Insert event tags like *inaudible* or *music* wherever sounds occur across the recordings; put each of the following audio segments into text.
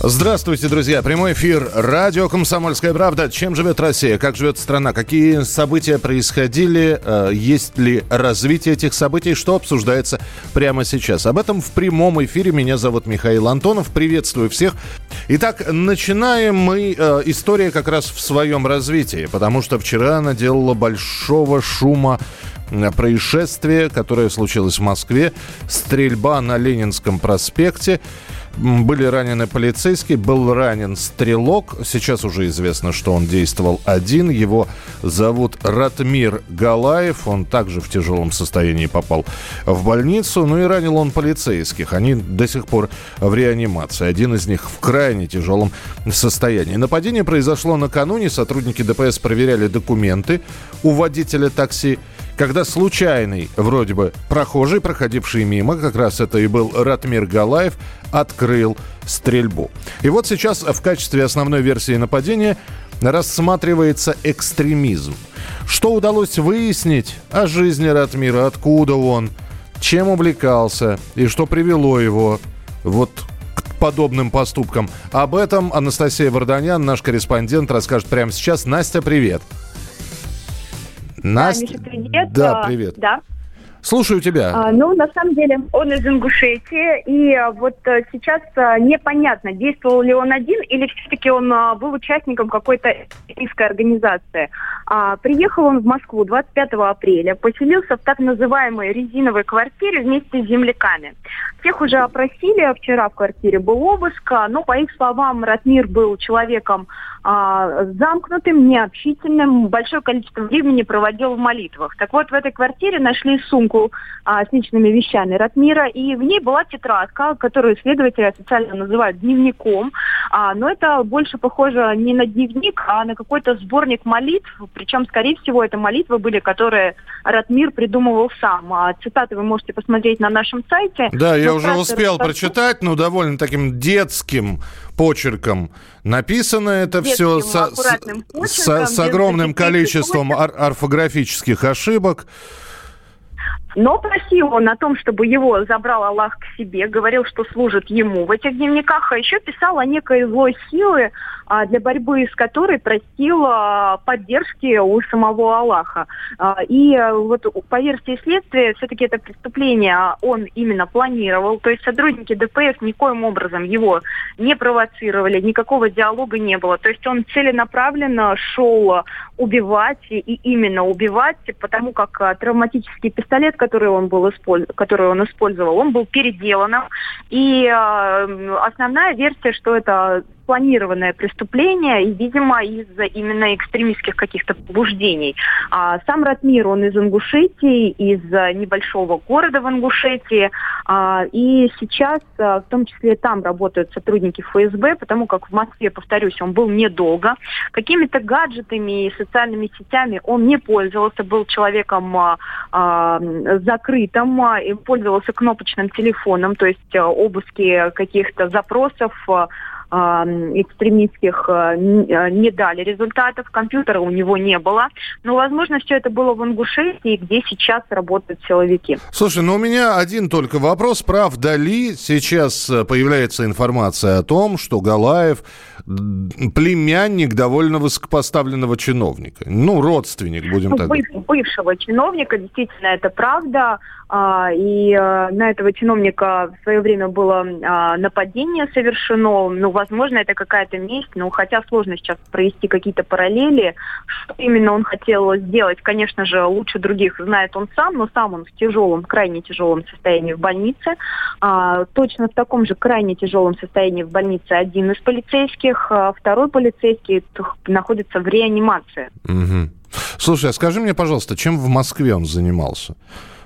Здравствуйте, друзья. Прямой эфир. Радио «Комсомольская правда». Чем живет Россия? Как живет страна? Какие события происходили? Э, есть ли развитие этих событий? Что обсуждается прямо сейчас? Об этом в прямом эфире. Меня зовут Михаил Антонов. Приветствую всех. Итак, начинаем мы. Э, история как раз в своем развитии, потому что вчера она делала большого шума происшествие, которое случилось в Москве. Стрельба на Ленинском проспекте. Были ранены полицейские, был ранен стрелок. Сейчас уже известно, что он действовал один. Его зовут Ратмир Галаев. Он также в тяжелом состоянии попал в больницу. Ну и ранил он полицейских. Они до сих пор в реанимации. Один из них в крайне тяжелом состоянии. Нападение произошло накануне. Сотрудники ДПС проверяли документы у водителя такси когда случайный, вроде бы, прохожий, проходивший мимо, как раз это и был Ратмир Галаев, открыл стрельбу. И вот сейчас в качестве основной версии нападения рассматривается экстремизм. Что удалось выяснить о жизни Ратмира, откуда он, чем увлекался и что привело его вот к подобным поступкам. Об этом Анастасия Варданян, наш корреспондент, расскажет прямо сейчас. Настя, привет. Привет. Настя. Да, Миша, привет. Да, привет. Да. Слушаю тебя. А, ну, на самом деле, он из Ингушетии, и а, вот а, сейчас а, непонятно, действовал ли он один, или все-таки он а, был участником какой-то экстремистской организации. А, приехал он в Москву 25 апреля, поселился в так называемой резиновой квартире вместе с земляками. Всех уже опросили, вчера в квартире был обыск, но, по их словам, Ратмир был человеком а, замкнутым, необщительным, большое количество времени проводил в молитвах. Так вот, в этой квартире нашли сумку а, с личными вещами Ратмира, и в ней была тетрадка, которую следователи официально называют дневником, а, но это больше похоже не на дневник, а на какой-то сборник молитв, причем, скорее всего, это молитвы были, которые Ратмир придумывал сам. А, цитаты вы можете посмотреть на нашем сайте. Да, я уже успел прочитать, но довольно таким детским почерком написано это все со, с, с огромным количеством ор- орфографических ошибок. Но просил он о том, чтобы его забрал Аллах к себе, говорил, что служит ему в этих дневниках, а еще писал о некой злой силы, а, для борьбы с которой просил а, поддержки у самого Аллаха. А, и а, вот по версии следствия, все-таки это преступление он именно планировал, то есть сотрудники ДПС никоим образом его не провоцировали, никакого диалога не было. То есть он целенаправленно шел убивать и именно убивать, потому как а, травматический пистолет, который он, был использ... который он использовал, он был переделанным. И э, основная версия, что это спланированное преступление, и, видимо, из-за именно экстремистских каких-то побуждений. А, сам Ратмир, он из Ингушетии, из небольшого города в Ингушетии, а, и сейчас а, в том числе там работают сотрудники ФСБ, потому как в Москве, повторюсь, он был недолго. Какими-то гаджетами и социальными сетями он не пользовался, был человеком а, закрытым, и пользовался кнопочным телефоном, то есть обыски каких-то запросов, экстремистских э, э, не дали результатов, компьютера у него не было. Но, возможно, все это было в Ингушетии, где сейчас работают силовики. Слушай, ну у меня один только вопрос. Правда ли сейчас э, появляется информация о том, что Галаев племянник довольно высокопоставленного чиновника? Ну, родственник, будем так говорить. Бывшего чиновника, действительно, это правда. А, и на этого чиновника в свое время было а, нападение совершено. Ну, возможно, это какая-то месть, но хотя сложно сейчас провести какие-то параллели, что именно он хотел сделать, конечно же, лучше других знает он сам, но сам он в тяжелом, крайне тяжелом состоянии в больнице. А, точно в таком же крайне тяжелом состоянии в больнице один из полицейских, второй полицейский находится в реанимации. Угу. Слушай, а скажи мне, пожалуйста, чем в Москве он занимался?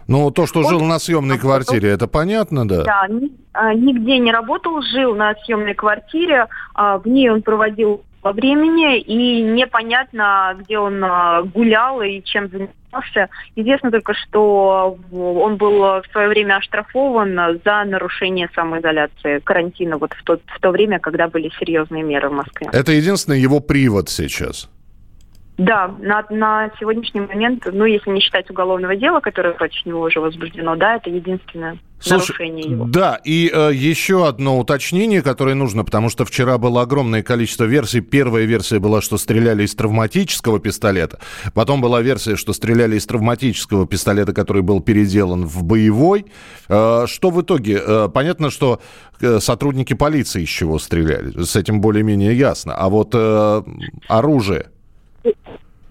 Ну, то, что он жил на съемной квартире, это понятно, да? Да, а, нигде не работал, жил на съемной квартире. А, в ней он проводил по времени, и непонятно, где он а, гулял и чем занимался. Известно только, что он был в свое время оштрафован за нарушение самоизоляции, карантина, вот в то, в то время, когда были серьезные меры в Москве. Это единственный его привод сейчас? Да, на, на сегодняшний момент, ну, если не считать уголовного дела, которое против него уже возбуждено, да, это единственное Слушай, нарушение его. Да, и э, еще одно уточнение, которое нужно, потому что вчера было огромное количество версий. Первая версия была, что стреляли из травматического пистолета. Потом была версия, что стреляли из травматического пистолета, который был переделан в боевой. Э, что в итоге? Э, понятно, что э, сотрудники полиции из чего стреляли. С этим более-менее ясно. А вот э, оружие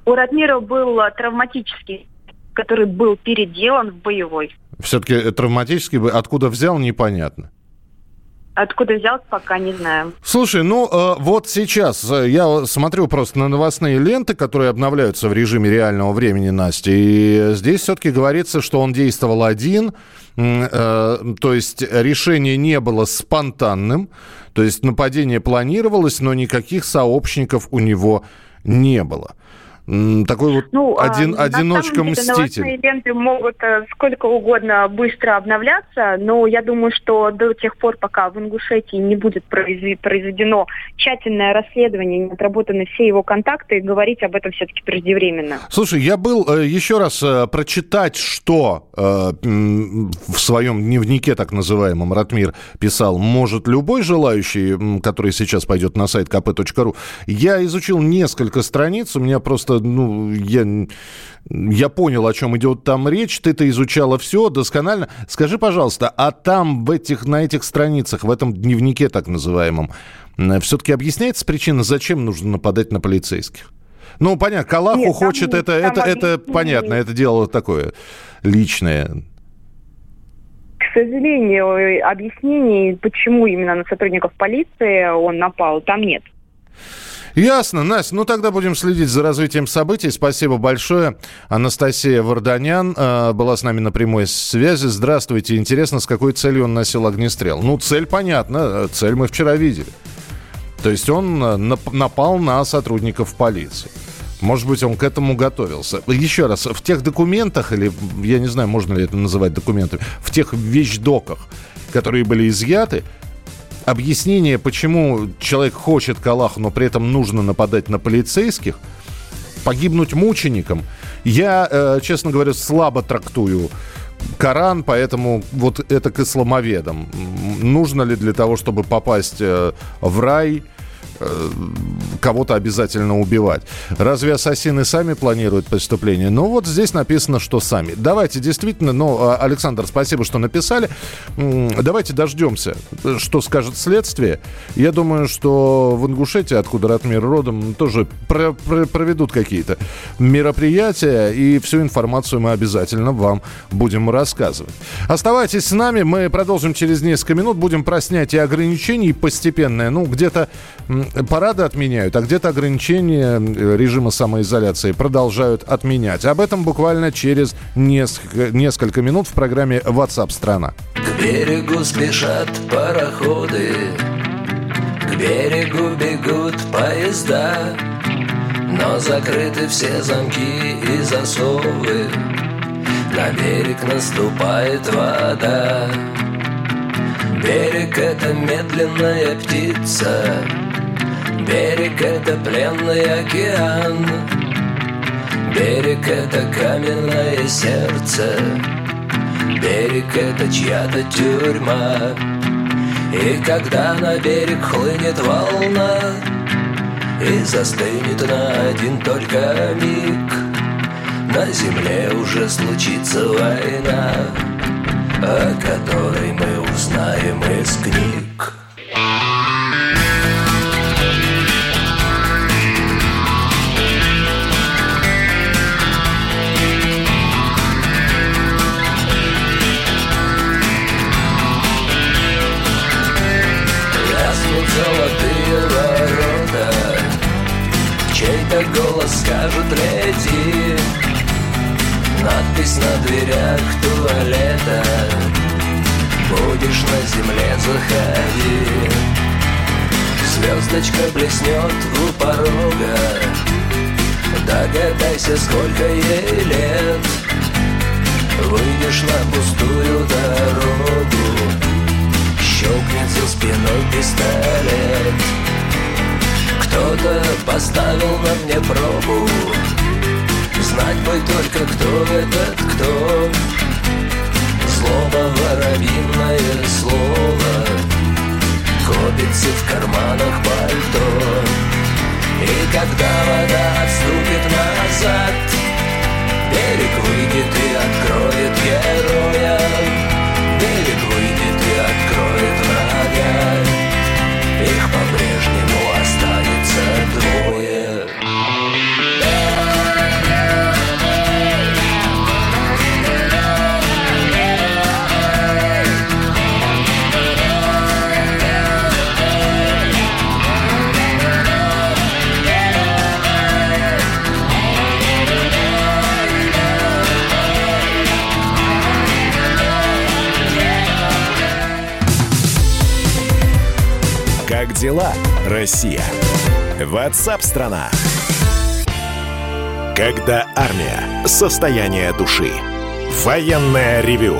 у Ратмира был травматический, который был переделан в боевой. Все-таки травматический, откуда взял, непонятно. Откуда взял, пока не знаю. Слушай, ну э, вот сейчас э, я смотрю просто на новостные ленты, которые обновляются в режиме реального времени, Настя, и здесь все-таки говорится, что он действовал один, э, то есть решение не было спонтанным, то есть нападение планировалось, но никаких сообщников у него не было такой вот ну, один, а, одиночка-мститель. Новостные ленты могут э, сколько угодно быстро обновляться, но я думаю, что до тех пор, пока в Ингушетии не будет произведено тщательное расследование, не отработаны все его контакты, говорить об этом все-таки преждевременно. Слушай, я был э, еще раз э, прочитать, что в своем дневнике, так называемом, Ратмир писал, может любой желающий, который сейчас пойдет на сайт kp.ru. Я изучил несколько страниц, у меня просто, ну, я, я понял, о чем идет там речь. Ты-то изучала все досконально. Скажи, пожалуйста, а там в этих, на этих страницах, в этом дневнике так называемом, все-таки объясняется причина, зачем нужно нападать на полицейских? Ну, понятно, Калаху Нет, хочет, это, это, это понятно, это дело такое личное. К сожалению, объяснений, почему именно на сотрудников полиции он напал, там нет. Ясно, Настя. Ну, тогда будем следить за развитием событий. Спасибо большое. Анастасия Варданян э, была с нами на прямой связи. Здравствуйте. Интересно, с какой целью он носил огнестрел? Ну, цель понятна. Цель мы вчера видели. То есть он э, напал на сотрудников полиции. Может быть, он к этому готовился. Еще раз, в тех документах, или я не знаю, можно ли это называть документами, в тех вещдоках, которые были изъяты, объяснение, почему человек хочет Калаху, но при этом нужно нападать на полицейских, погибнуть мучеником, я, э, честно говоря, слабо трактую Коран, поэтому вот это к исламоведам. Нужно ли для того, чтобы попасть э, в рай, кого-то обязательно убивать. Разве ассасины сами планируют преступление? Ну, вот здесь написано, что сами. Давайте действительно, ну, Александр, спасибо, что написали. Давайте дождемся, что скажет следствие. Я думаю, что в Ингушетии, откуда Ратмир родом, тоже про про проведут какие-то мероприятия, и всю информацию мы обязательно вам будем рассказывать. Оставайтесь с нами, мы продолжим через несколько минут, будем про снятие ограничений постепенное, ну, где-то парады отменяют, а где-то ограничения э, режима самоизоляции продолжают отменять. Об этом буквально через несколько, несколько минут в программе WhatsApp страна. К берегу спешат пароходы, к берегу бегут поезда, но закрыты все замки и засовы. На берег наступает вода. Берег — это медленная птица, Берег — это пленный океан. Берег — это каменное сердце. Берег — это чья-то тюрьма. И когда на берег хлынет волна И застынет на один только миг На земле уже случится война О которой мы узнаем из книг чей-то голос скажет лети Надпись на дверях туалета. Будешь на земле, заходи. Звездочка блеснет у порога. Догадайся, сколько ей лет. Выйдешь на пустую дорогу. Щелкнет за спиной пистолет Кто-то поставил на мне пробу Знать бы только, кто этот Россия? Ватсап-страна! Когда армия. Состояние души. Военное ревю.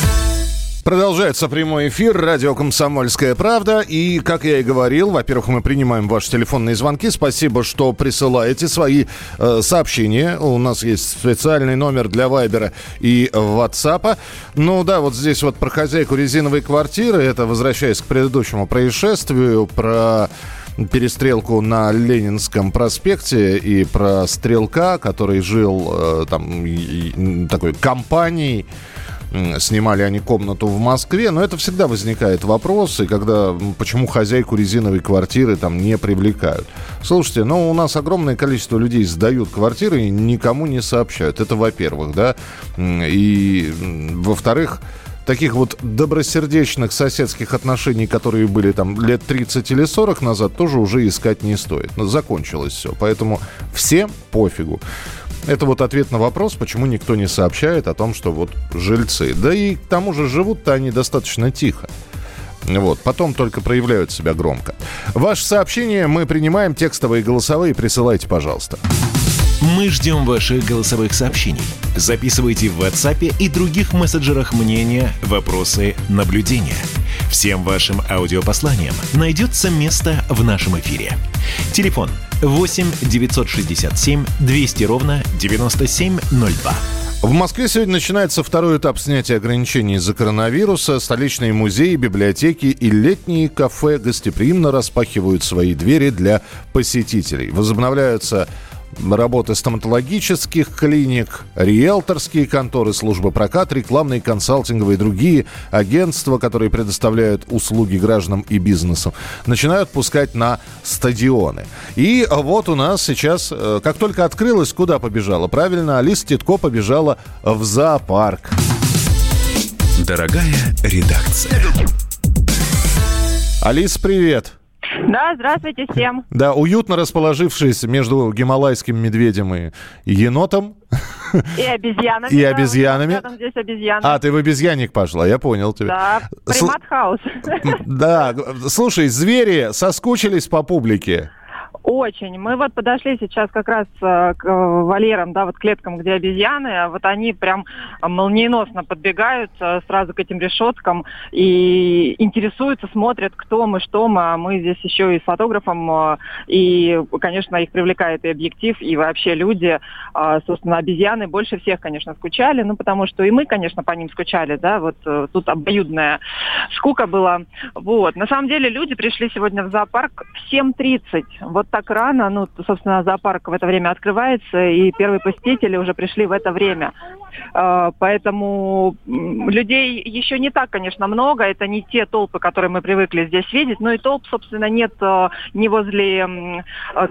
Продолжается прямой эфир, радио «Комсомольская правда». И, как я и говорил, во-первых, мы принимаем ваши телефонные звонки. Спасибо, что присылаете свои э, сообщения. У нас есть специальный номер для Вайбера и Ватсапа. Ну да, вот здесь вот про хозяйку резиновой квартиры. Это, возвращаясь к предыдущему происшествию, про перестрелку на Ленинском проспекте и про стрелка, который жил э, там и- такой компанией снимали они комнату в Москве, но это всегда возникает вопрос, и когда, почему хозяйку резиновой квартиры там не привлекают. Слушайте, ну у нас огромное количество людей сдают квартиры и никому не сообщают. Это во-первых, да, и во-вторых, таких вот добросердечных соседских отношений, которые были там лет 30 или 40 назад, тоже уже искать не стоит. Закончилось все. Поэтому всем пофигу. Это вот ответ на вопрос, почему никто не сообщает о том, что вот жильцы. Да и к тому же живут-то они достаточно тихо. Вот, потом только проявляют себя громко. Ваше сообщение мы принимаем, текстовые и голосовые, присылайте, пожалуйста. Мы ждем ваших голосовых сообщений. Записывайте в WhatsApp и других мессенджерах мнения, вопросы, наблюдения. Всем вашим аудиопосланиям найдется место в нашем эфире. Телефон 8 967 200 ровно 9702. В Москве сегодня начинается второй этап снятия ограничений из-за коронавируса. Столичные музеи, библиотеки и летние кафе гостеприимно распахивают свои двери для посетителей. Возобновляются работы стоматологических клиник, риэлторские конторы, службы прокат, рекламные, консалтинговые и другие агентства, которые предоставляют услуги гражданам и бизнесу, начинают пускать на стадионы. И вот у нас сейчас, э, как только открылось, куда побежала? Правильно, Алиса Титко побежала в зоопарк. Дорогая редакция. Алис, привет! Да, здравствуйте всем. Да, уютно расположившись между гималайским медведем и енотом. И обезьянами. И да, обезьянами. рядом здесь обезьяны. А, ты в обезьянник пошла, я понял тебя. Да, Сл- примат хаус. Да, слушай, звери соскучились по публике. Очень. Мы вот подошли сейчас как раз э, к э, вольерам, да, вот клеткам, где обезьяны, а вот они прям молниеносно подбегают э, сразу к этим решеткам и интересуются, смотрят, кто мы, что мы, а мы здесь еще и с фотографом, и, конечно, их привлекает и объектив, и вообще люди, собственно, обезьяны больше всех, конечно, скучали, ну, потому что и мы, конечно, по ним скучали, да, вот тут обоюдная скука была. Вот. На самом деле люди пришли сегодня в зоопарк в 7.30. Вот так рано, ну, собственно, зоопарк в это время открывается, и первые посетители уже пришли в это время. А, поэтому людей еще не так, конечно, много. Это не те толпы, которые мы привыкли здесь видеть. Но и толп, собственно, нет а, не возле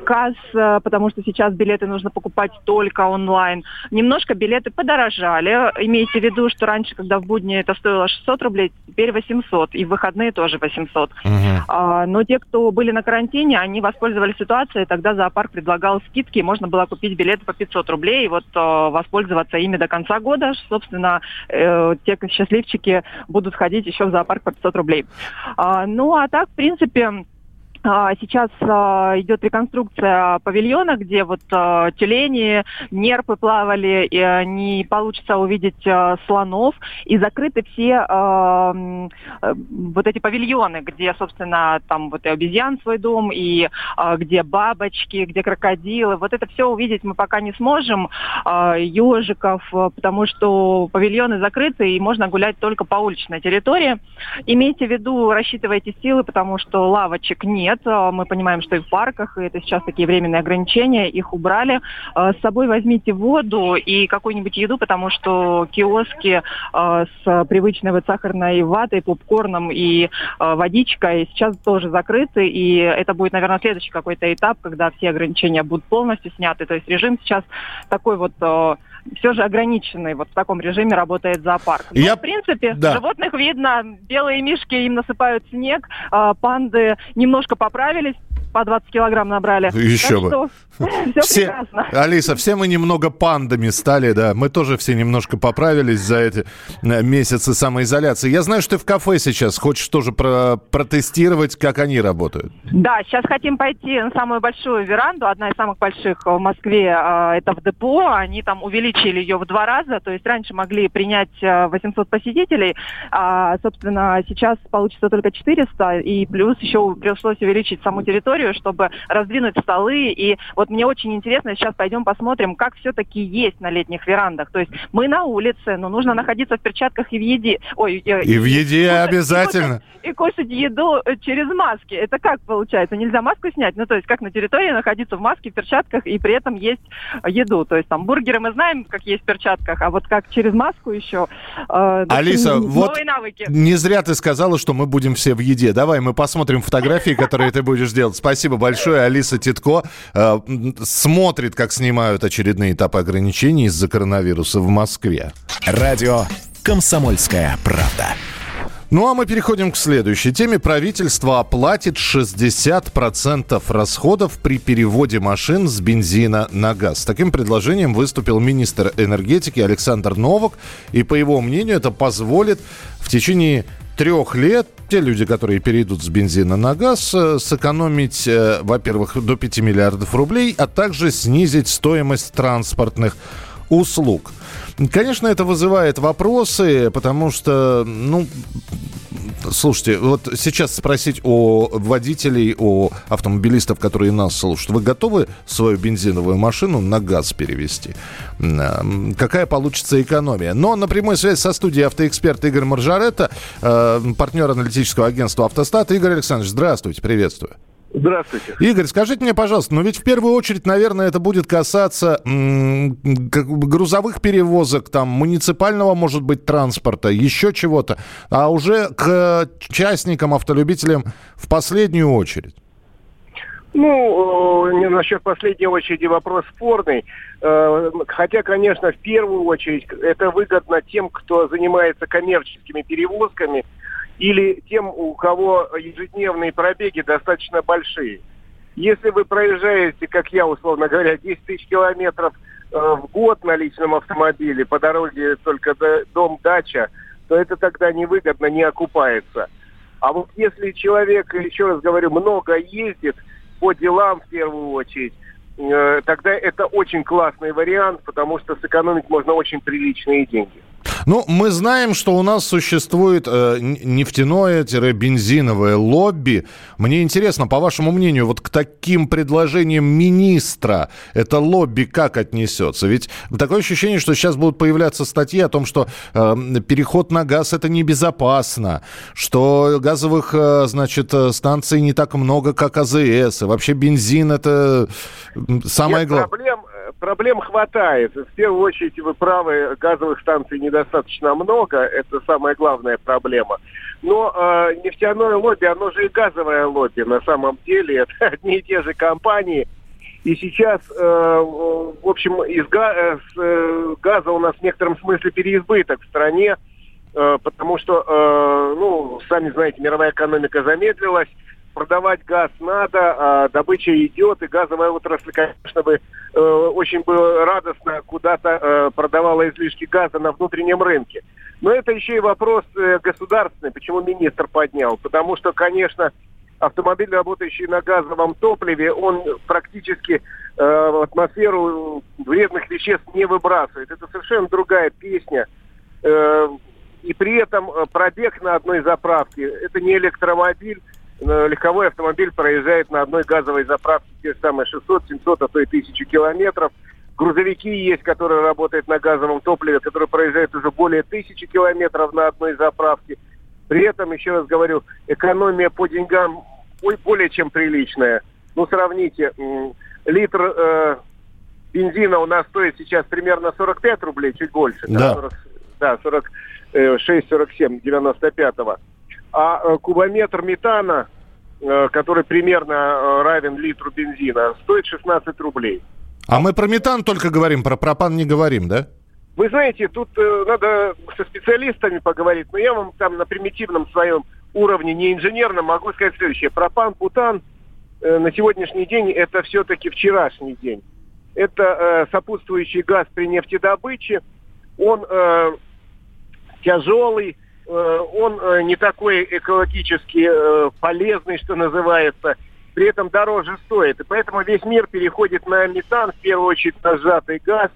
касс, а, потому что сейчас билеты нужно покупать только онлайн. Немножко билеты подорожали. Имейте в виду, что раньше, когда в будни это стоило 600 рублей, теперь 800. И в выходные тоже 800. Угу. Но те, кто были на карантине, они воспользовались ситуацией. Тогда зоопарк предлагал скидки. Можно было купить билеты по 500 рублей и вот воспользоваться ими до конца года, собственно, э, те счастливчики будут ходить еще в зоопарк по 500 рублей. А, ну, а так, в принципе, сейчас а, идет реконструкция павильона, где вот а, тюлени, нерпы плавали, и не получится увидеть слонов. И закрыты все вот эти павильоны, где, собственно, там вот и обезьян свой дом, и где бабочки, где крокодилы. Вот это все увидеть мы пока не сможем, ежиков, потому что павильоны закрыты, и можно гулять только по уличной территории. Имейте в виду, рассчитывайте силы, потому что лавочек нет нет. А, мы понимаем, что и в парках, и это сейчас такие временные ограничения, их убрали. А, с собой возьмите воду и какую-нибудь еду, потому что киоски а, с привычной вот сахарной ватой, попкорном и водичкой сейчас тоже закрыты, и это будет, наверное, следующий какой-то этап, когда все ограничения будут полностью сняты. То есть режим сейчас такой вот все же ограниченный. Вот в таком режиме работает зоопарк. Но, Я... в принципе, да. животных видно. Белые мишки им насыпают снег, а панды немножко поправились, по 20 килограмм набрали. Еще так бы. Что, *laughs* все, прекрасно. Алиса, все мы немного пандами стали, да. Мы тоже все немножко поправились за эти э, месяцы самоизоляции. Я знаю, что ты в кафе сейчас. Хочешь тоже про протестировать, как они работают? Да, сейчас хотим пойти на самую большую веранду. Одна из самых больших в Москве. А, это в депо. Они там увеличили ее в два раза. То есть раньше могли принять 800 э, посетителей. А, собственно, сейчас получится только 400. И плюс еще пришлось увеличить саму территорию, чтобы раздвинуть столы. И вот мне очень интересно, сейчас пойдем посмотрим, как все-таки есть на летних верандах. То есть мы на улице, но нужно находиться в перчатках и в еде. Ой, и, и в еде и обязательно. И кушать, и кушать еду э, через маски. Это как получается? Нельзя маску снять? Ну, то есть как на территории находиться в маске, в перчатках и при этом есть еду. То есть там бургеры мы знаем, как есть в перчатках, а вот как через маску еще. Э, Алиса, вот навыки. не зря ты сказала, что мы будем все в еде. Давай мы посмотрим фотографии, которые ты будешь делать. Спасибо большое, Алиса Титко. Э, смотрит, как снимают очередные этапы ограничений из-за коронавируса в Москве. Радио «Комсомольская правда». Ну а мы переходим к следующей теме. Правительство оплатит 60% расходов при переводе машин с бензина на газ. С таким предложением выступил министр энергетики Александр Новок. И по его мнению это позволит в течение трех лет те люди, которые перейдут с бензина на газ, э, сэкономить, э, во-первых, до 5 миллиардов рублей, а также снизить стоимость транспортных услуг. Конечно, это вызывает вопросы, потому что, ну, Слушайте, вот сейчас спросить о водителей, о автомобилистов, которые нас слушают. Вы готовы свою бензиновую машину на газ перевести? Какая получится экономия? Но на прямой связи со студией автоэксперт Игорь Маржаретта, э, партнер аналитического агентства «Автостат». Игорь Александрович, здравствуйте, приветствую. Здравствуйте. Игорь, скажите мне, пожалуйста, но ведь в первую очередь, наверное, это будет касаться м- грузовых перевозок, там, муниципального, может быть, транспорта, еще чего-то, а уже к частникам, автолюбителям в последнюю очередь. Ну, не насчет последней очереди вопрос спорный. Э, хотя, конечно, в первую очередь это выгодно тем, кто занимается коммерческими перевозками – или тем, у кого ежедневные пробеги достаточно большие. Если вы проезжаете, как я, условно говоря, 10 тысяч километров э, в год на личном автомобиле, по дороге только до, дом-дача, то это тогда невыгодно, не окупается. А вот если человек, еще раз говорю, много ездит, по делам в первую очередь, э, тогда это очень классный вариант, потому что сэкономить можно очень приличные деньги. Ну, мы знаем, что у нас существует э, нефтяное-бензиновое лобби. Мне интересно, по вашему мнению, вот к таким предложениям министра это лобби как отнесется? Ведь такое ощущение, что сейчас будут появляться статьи о том, что э, переход на газ это небезопасно, что газовых, э, значит, э, станций не так много, как АЗС, и вообще бензин это самое главное. Проблем, проблем хватает. В очередь, вы правы, газовых станций недостаточно много, это самая главная проблема. Но э, нефтяное лобби, оно же и газовое лобби на самом деле, *laughs* это одни и те же компании. И сейчас, э, в общем, из га- э, э, газа у нас в некотором смысле переизбыток в стране, э, потому что, э, ну, сами знаете, мировая экономика замедлилась, продавать газ надо, а добыча идет, и газовая отрасль, конечно, бы очень бы радостно куда-то э, продавала излишки газа на внутреннем рынке. Но это еще и вопрос э, государственный, почему министр поднял. Потому что, конечно, автомобиль, работающий на газовом топливе, он практически э, в атмосферу вредных веществ не выбрасывает. Это совершенно другая песня. Э, и при этом э, пробег на одной заправке, это не электромобиль, Э, легковой автомобиль проезжает на одной газовой заправке те же самые 600, 700, а то и 1000 километров. Грузовики есть, которые работают на газовом топливе, которые проезжают уже более тысячи километров на одной заправке. При этом, еще раз говорю, экономия по деньгам ой, более чем приличная. Ну, сравните, литр э, бензина у нас стоит сейчас примерно 45 рублей, чуть больше. Да, 40, да 46-47, 95-го а э, кубометр метана, э, который примерно э, равен литру бензина, стоит 16 рублей. А мы про метан только говорим, про пропан не говорим, да? Вы знаете, тут надо со специалистами поговорить, но я вам там на примитивном своем уровне, не инженерном, могу сказать следующее. Пропан, бутан э, на сегодняшний день это все-таки вчерашний день. Это э, сопутствующий газ при нефтедобыче. Он э, тяжелый, он э, не такой экологически э, полезный, что называется, при этом дороже стоит. И поэтому весь мир переходит на метан, в первую очередь на сжатый газ.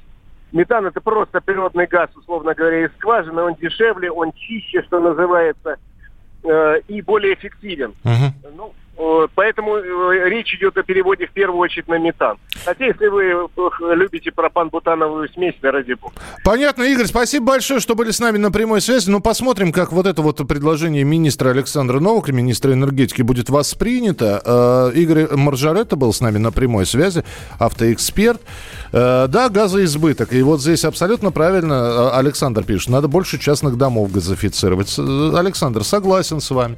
Метан это просто природный газ, условно говоря, из скважины. Он дешевле, он чище, что называется, и более эффективен. Uh-huh. Ну, Э, поэтому э, речь идет о переводе в первую очередь на метан. Хотя, если вы э, любите пропан-бутановую смесь, да ради бога. Понятно, Игорь, спасибо большое, что были с нами на прямой связи. Ну, посмотрим, как вот это вот предложение министра Александра Новака, министра энергетики, будет воспринято. Игорь Маржаретта был с нами на прямой связи, автоэксперт. Да, газоизбыток. И вот здесь абсолютно правильно Александр пишет, надо больше частных домов газифицировать. Александр, согласен с вами.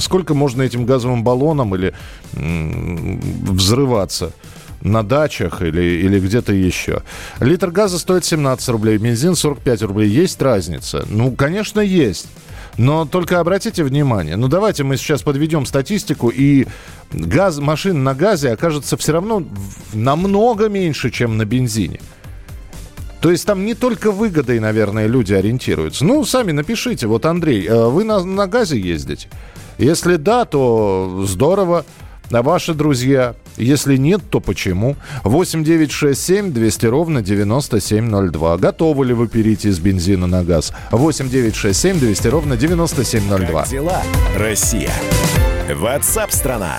Сколько можно этим газовым баллоном или взрываться? на дачах или, или где-то еще. Литр газа стоит 17 рублей, бензин 45 рублей. Есть разница? Ну, конечно, есть. Но только обратите внимание, ну давайте мы сейчас подведем статистику, и газ, машин на газе окажется все равно намного меньше, чем на бензине. То есть там не только выгодой, наверное, люди ориентируются. Ну, сами напишите. Вот, Андрей, э, вы на, на газе ездите? Если да, то здорово. Ваши друзья? Если нет, то почему? 8 9 6 7 200 ровно 9702. Готовы ли вы перейти с бензина на газ? 8 9 6 7 200 ровно 9702. Как дела, Россия? Ватсап-страна!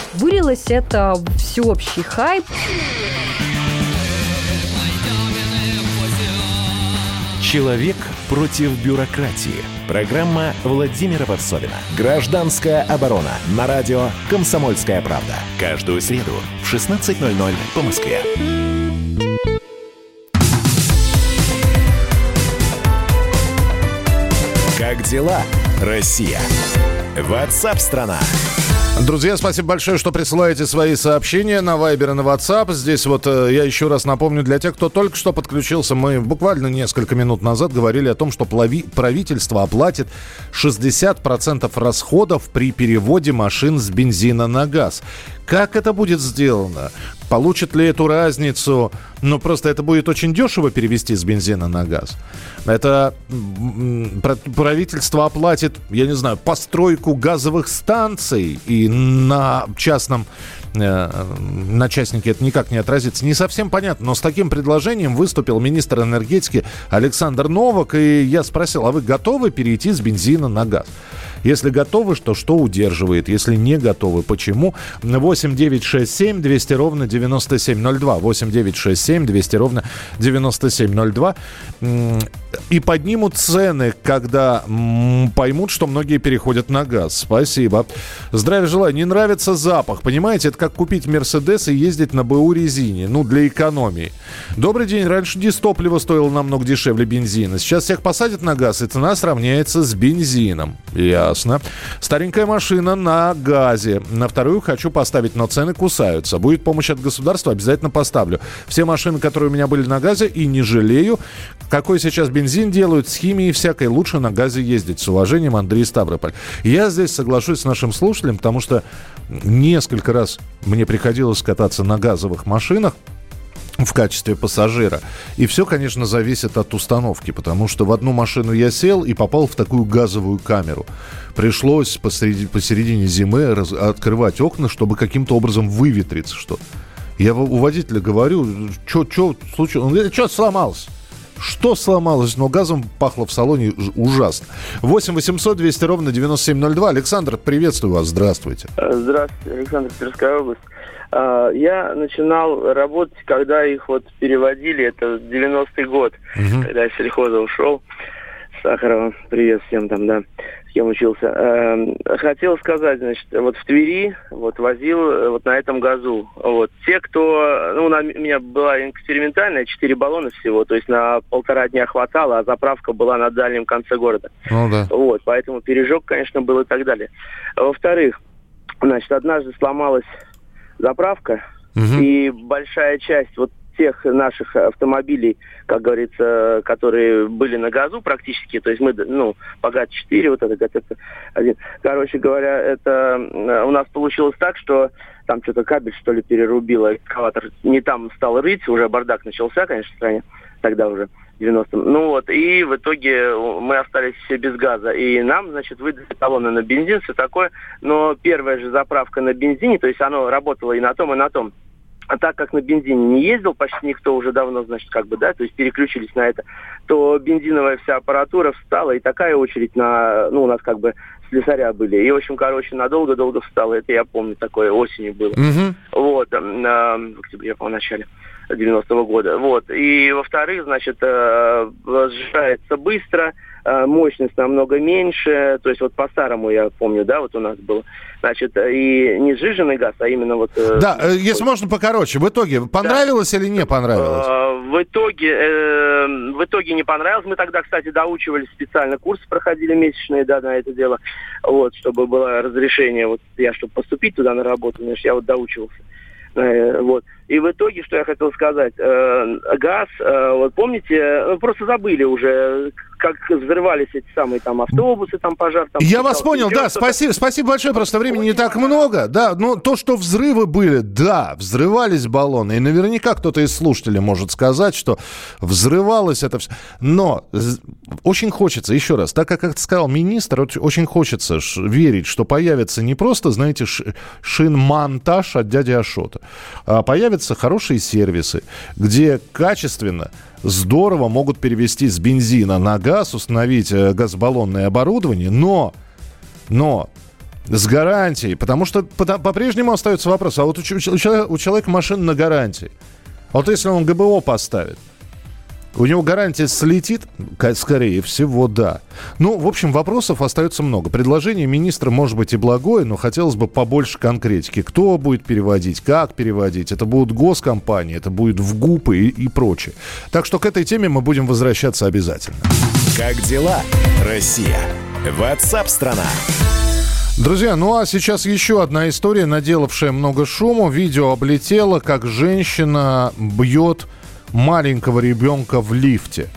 Вылилось это всеобщий хайп. Человек против бюрократии. Программа Владимира Варсовина. Гражданская оборона. На радио «Комсомольская правда». Каждую среду в 16.00 по Москве. Как дела, Россия? WhatsApp страна. Друзья, спасибо большое, что присылаете свои сообщения на Viber и на WhatsApp. Здесь вот э, я еще раз напомню для тех, кто только что подключился, мы буквально несколько минут назад говорили о том, что правительство оплатит 60% расходов при переводе машин с бензина на газ. Как это будет сделано? Получит ли эту разницу? Ну, просто это будет очень дешево перевести с бензина на газ. Это правительство оплатит, я не знаю, постройку газовых станций, и на частном э, на частнике это никак не отразится. Не совсем понятно, но с таким предложением выступил министр энергетики Александр Новак, и я спросил, а вы готовы перейти с бензина на газ? Если готовы, что что удерживает? Если не готовы, почему? 8 9 6 7 200 ровно 9702. 8 9 6 7 200 ровно 9702. М, И поднимут цены, когда поймут, что многие переходят на газ. Спасибо. Здравия желаю. Не нравится запах. Понимаете, это как купить Мерседес и ездить на БУ резине. Ну, для экономии. Добрый день. Раньше дистопливо стоило намного дешевле бензина. Сейчас всех посадят на газ, и цена сравняется с бензином. Ясно. Старенькая машина на газе. На вторую хочу поставить, но цены кусаются. Будет помощь от государства, обязательно поставлю. Все машины, которые у меня были на газе, и не жалею. Какой сейчас бензин делают, с химией всякой, лучше на газе ездить. С уважением, Андрей Ставрополь. Я здесь соглашусь с нашим слушателем, потому что несколько раз мне приходилось кататься на газовых машинах *laughs* в качестве пассажира. И все, конечно, зависит от установки, потому что в одну машину я сел и попал в такую газовую камеру. Пришлось посреди, посередине зимы раз- открывать окна, чтобы каким-то образом выветриться что-то. Я у водителя говорю, что случилось? Он говорит, что сломалось? Что сломалось? Но газом пахло в салоне ужасно. 8 800 200 ровно 9702. Александр, приветствую вас. Здравствуйте. Здравствуйте, Александр Тверская область. А, Я начинал работать, когда их вот переводили, это 90-й год, когда я с сельхоза ушел. Сахарова, привет всем там, да, с кем учился. Эм, Хотел сказать, значит, вот в Твери вот возил э, вот на этом газу. Вот. Те, кто, ну, у меня была экспериментальная, 4 баллона всего, то есть на полтора дня хватало, а заправка была на дальнем конце города. Ну да. Вот, поэтому пережог, конечно, был и так далее. Во-вторых, значит, однажды сломалась заправка, и большая часть вот тех наших автомобилей, как говорится, которые были на газу практически, то есть мы, ну, по ГАЗ-4, вот это ГАЗ-1, короче говоря, это э, у нас получилось так, что там что-то кабель, что ли, перерубило, экскаватор не там стал рыть, уже бардак начался, конечно, в стране, тогда уже, в 90-м. Ну вот, и в итоге мы остались все без газа. И нам, значит, выдали талоны на бензин, все такое. Но первая же заправка на бензине, то есть оно работало и на том, и на том. А так как на бензине не ездил почти никто уже давно, значит, как бы, да, то есть переключились на это, то бензиновая вся аппаратура встала, и такая очередь на, ну, у нас как бы слесаря были. И, в общем, короче, надолго-долго встала. Это я помню, такое осенью было. Вот, эм, э, в октябре, по начале 90-го года. Вот. И, во-вторых, значит, э, сжижается быстро, э, мощность намного меньше. То есть вот по-старому, я помню, да, вот у нас было. Значит, э, и не сжиженный газ, а именно вот... э, Да, э, если можно покороче. В итоге, понравилось или не понравилось? Э, В итоге, э, в итоге не понравилось. Мы тогда, кстати, доучивали специально курсы, проходили месячные, да, на это дело, вот, чтобы было разрешение, вот я, чтобы поступить туда на работу, значит, я вот доучивался. Э, Вот. И в итоге, что я хотел сказать, э, газ, э, вот помните, э, просто забыли уже, как взрывались эти самые там автобусы, там пожар. Там, Я вас понял, да, спасибо, спасибо большое, просто времени не так много, да, но то, что взрывы были, да, взрывались баллоны, и наверняка кто-то из слушателей может сказать, что взрывалось это все, но очень хочется, еще раз, так как, как сказал министр, оч- очень хочется верить, что появится не просто, знаете, шинмонтаж от дяди Ашота, а появятся хорошие сервисы, где качественно здорово могут перевести с бензина на газ, установить э, газобаллонное оборудование, но, но с гарантией, потому что по-прежнему остается вопрос, а вот у, у у человека машина на гарантии, а вот если он ГБО поставит, у него гарантия слетит? Скорее всего, да. Ну, в общем, вопросов остается много. Предложение министра может быть и благое, но хотелось бы побольше конкретики. Кто будет переводить, как переводить? Это будут госкомпании, это будет в ГУПы и, и прочее. Так что к этой теме мы будем возвращаться обязательно. Как дела, Россия? WhatsApp страна. Друзья, ну а сейчас еще одна история, наделавшая много шума. Видео облетело, как женщина бьет маленького ребенка в лифте.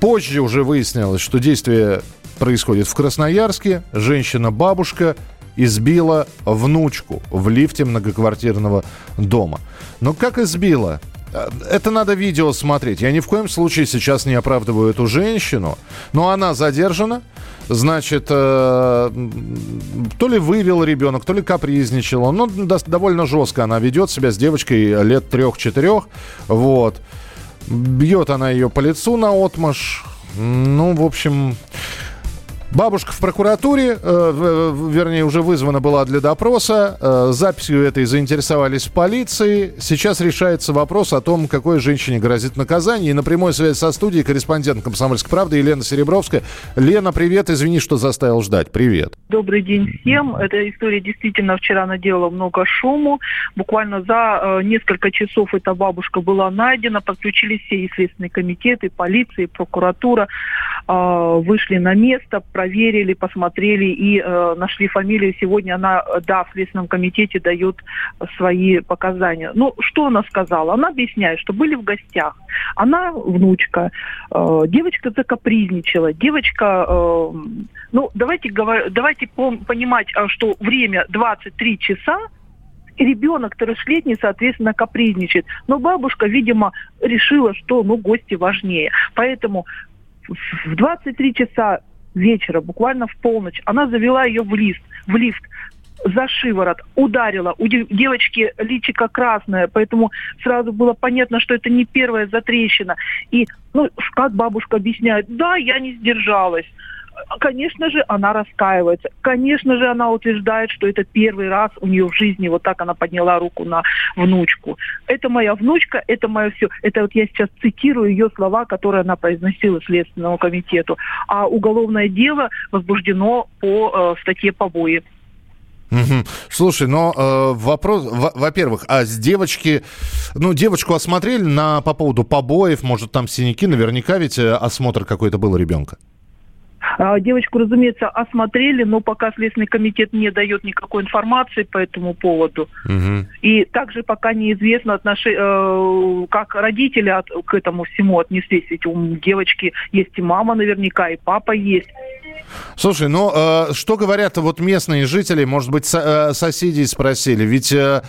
Позже уже выяснилось, что действие происходит в Красноярске. Женщина-бабушка избила внучку в лифте многоквартирного дома. Но как избила? Это надо видео смотреть. Я ни в коем случае сейчас не оправдываю эту женщину. Но она задержана. Значит, э, то ли вывел ребенок, то ли капризничал. Ну, довольно жестко она ведет себя с девочкой лет трех-четырех. Вот. Бьет она ее по лицу на отмаш. Ну, в общем, Бабушка в прокуратуре, э, вернее, уже вызвана была для допроса. Э, записью этой заинтересовались в полиции. Сейчас решается вопрос о том, какой женщине грозит наказание. И на прямой связи со студией корреспондент «Комсомольской правды» Елена Серебровская. Лена, привет, извини, что заставил ждать. Привет. Добрый день всем. Эта история действительно вчера наделала много шуму. Буквально за э, несколько часов эта бабушка была найдена. Подключились все следственные комитеты, полиция, прокуратура. Э, вышли на место, проверили, посмотрели и э, нашли фамилию. Сегодня она, да, в Следственном комитете дает свои показания. Ну, что она сказала? Она объясняет, что были в гостях. Она внучка. Э, девочка закапризничала. Девочка, э, ну, давайте, давайте понимать, э, что время 23 часа, ребенок трехлетний, соответственно, капризничает. Но бабушка, видимо, решила, что ну, гости важнее. Поэтому в 23 часа вечера, буквально в полночь, она завела ее в лифт, в лифт за шиворот, ударила. У девочки личико красное, поэтому сразу было понятно, что это не первая затрещина. И, ну, как бабушка объясняет, да, я не сдержалась. Конечно же, она раскаивается. Конечно же, она утверждает, что это первый раз у нее в жизни вот так она подняла руку на внучку. Это моя внучка, это мое все. Это вот я сейчас цитирую ее слова, которые она произносила Следственному комитету. А уголовное дело возбуждено по э, статье побои. Слушай, но э, вопрос, во-первых, а с девочки, ну, девочку осмотрели на, по поводу побоев, может, там синяки, наверняка ведь э, осмотр какой-то был ребенка? А, девочку, разумеется, осмотрели, но пока Следственный комитет не дает никакой информации по этому поводу. Угу. И также пока неизвестно, отнош... Э, как родители от... к этому всему отнеслись. Ведь у девочки есть и мама наверняка, и папа есть. Слушай, ну э, что говорят вот местные жители, может быть, со, э, соседей спросили? Ведь э,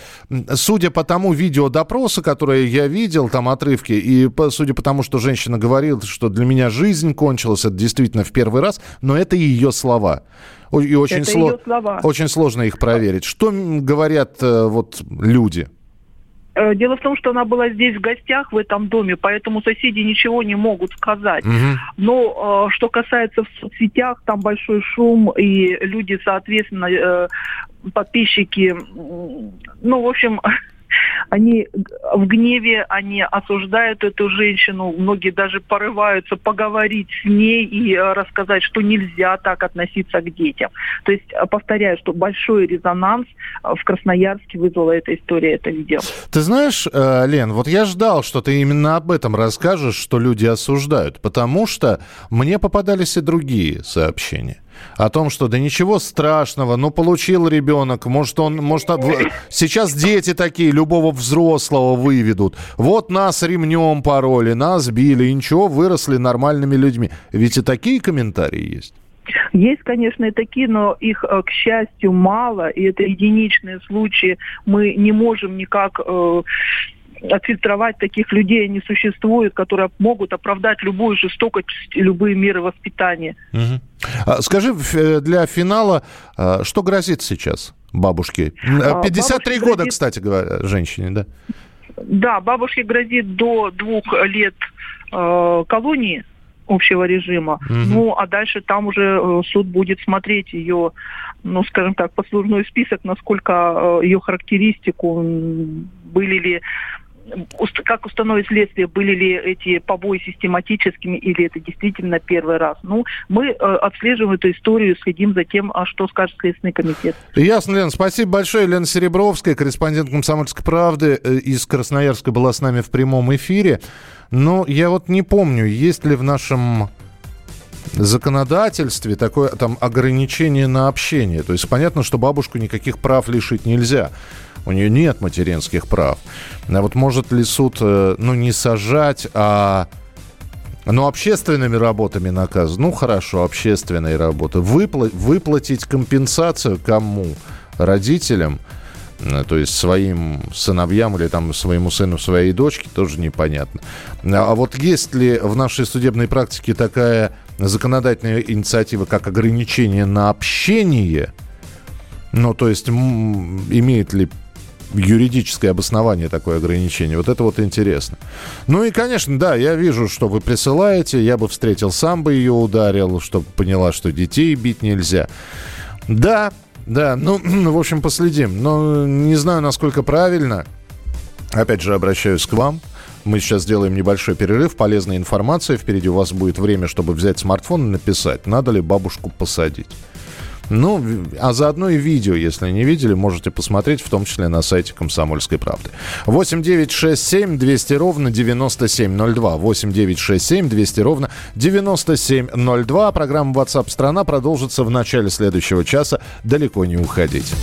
судя по тому видео допроса, которое я видел, там отрывки, и по, судя по тому, что женщина говорила, что для меня жизнь кончилась, это действительно в первый раз, но это ее слова. И очень, это сло... слова. очень сложно их проверить. Что говорят э, вот люди? Э, дело в том, что она была здесь в гостях в этом доме, поэтому соседи ничего не могут сказать. Угу. Но э, что касается в соцсетях, там большой шум, и люди, соответственно, э, подписчики, ну, в общем, *laughs* они в гневе, они осуждают эту женщину, многие даже порываются поговорить с ней и э, рассказать, что нельзя так относиться к детям. То есть, э, повторяю, что большой резонанс э, в Красноярске вызвала эта история, это видео. Ты знаешь, Лен, вот я ждал, что ты именно об этом расскажешь, что люди осуждают, потому что мне попадались и другие сообщения о том, что да ничего страшного, ну получил ребенок, может он, может сейчас дети такие любого взрослого выведут. Вот нас ремнем пороли, нас били, и ничего, выросли нормальными людьми. Ведь и такие комментарии есть. Есть, конечно, и такие, но их, э, к счастью, мало, и это единичные случаи. Мы не можем никак э, отфильтровать таких людей не существует, которые могут оправдать любую жестокость, любые меры воспитания. Угу. Скажи, э, для финала, а, что грозит сейчас бабушке? 53 а, года, грозит... кстати говоря, женщине, да? Да, бабушке грозит до двух лет э, колонии общего режима. Угу. Ну, а дальше там уже э, суд будет смотреть ее, ну, скажем так, послужной список, насколько э, ее характеристику, были ли как установить следствие, были ли эти побои систематическими или это действительно первый раз. Ну, мы э, отслеживаем эту историю, следим за тем, а что скажет Следственный комитет. Ясно, Лена. Спасибо большое. Лена Серебровская, корреспондент «Комсомольской правды» э, из Красноярска была с нами в прямом эфире. Но я вот не помню, есть ли в нашем законодательстве такое там ограничение на общение. То есть понятно, что бабушку никаких прав лишить нельзя. У нее нет материнских прав. А вот может ли суд, э, ну, не сажать, а ну, общественными работами наказывать. Ну, хорошо, общественные работы. Выпла- выплатить компенсацию кому? Родителям, э, то есть своим сыновьям или там своему сыну, своей дочке, тоже непонятно. А вот есть ли в нашей судебной практике такая законодательная инициатива, как ограничение на общение? Ну, то есть имеет ли юридическое обоснование такое ограничение. Вот это вот интересно. Ну и, конечно, да, я вижу, что вы присылаете. Я бы встретил, сам бы ее ударил, чтобы поняла, что детей бить нельзя. Да, да, ну, *clears throat* в общем, последим. Но не знаю, насколько правильно. Опять же, обращаюсь к вам. Мы сейчас сделаем небольшой перерыв, полезная информация. Впереди у вас будет время, чтобы взять смартфон и написать, надо ли бабушку посадить. Ну, а заодно и видео, если не видели, можете посмотреть, в том числе на сайте «Комсомольской правды». 8 9 6 7 200 ровно 9702. 8 9 6 7 200 ровно 9702. Программа WhatsApp страна продолжится в начале следующего часа. Далеко не уходите.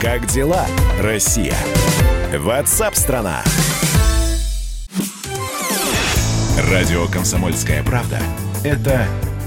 Как дела, Россия? WhatsApp страна. Радио «Комсомольская правда» — это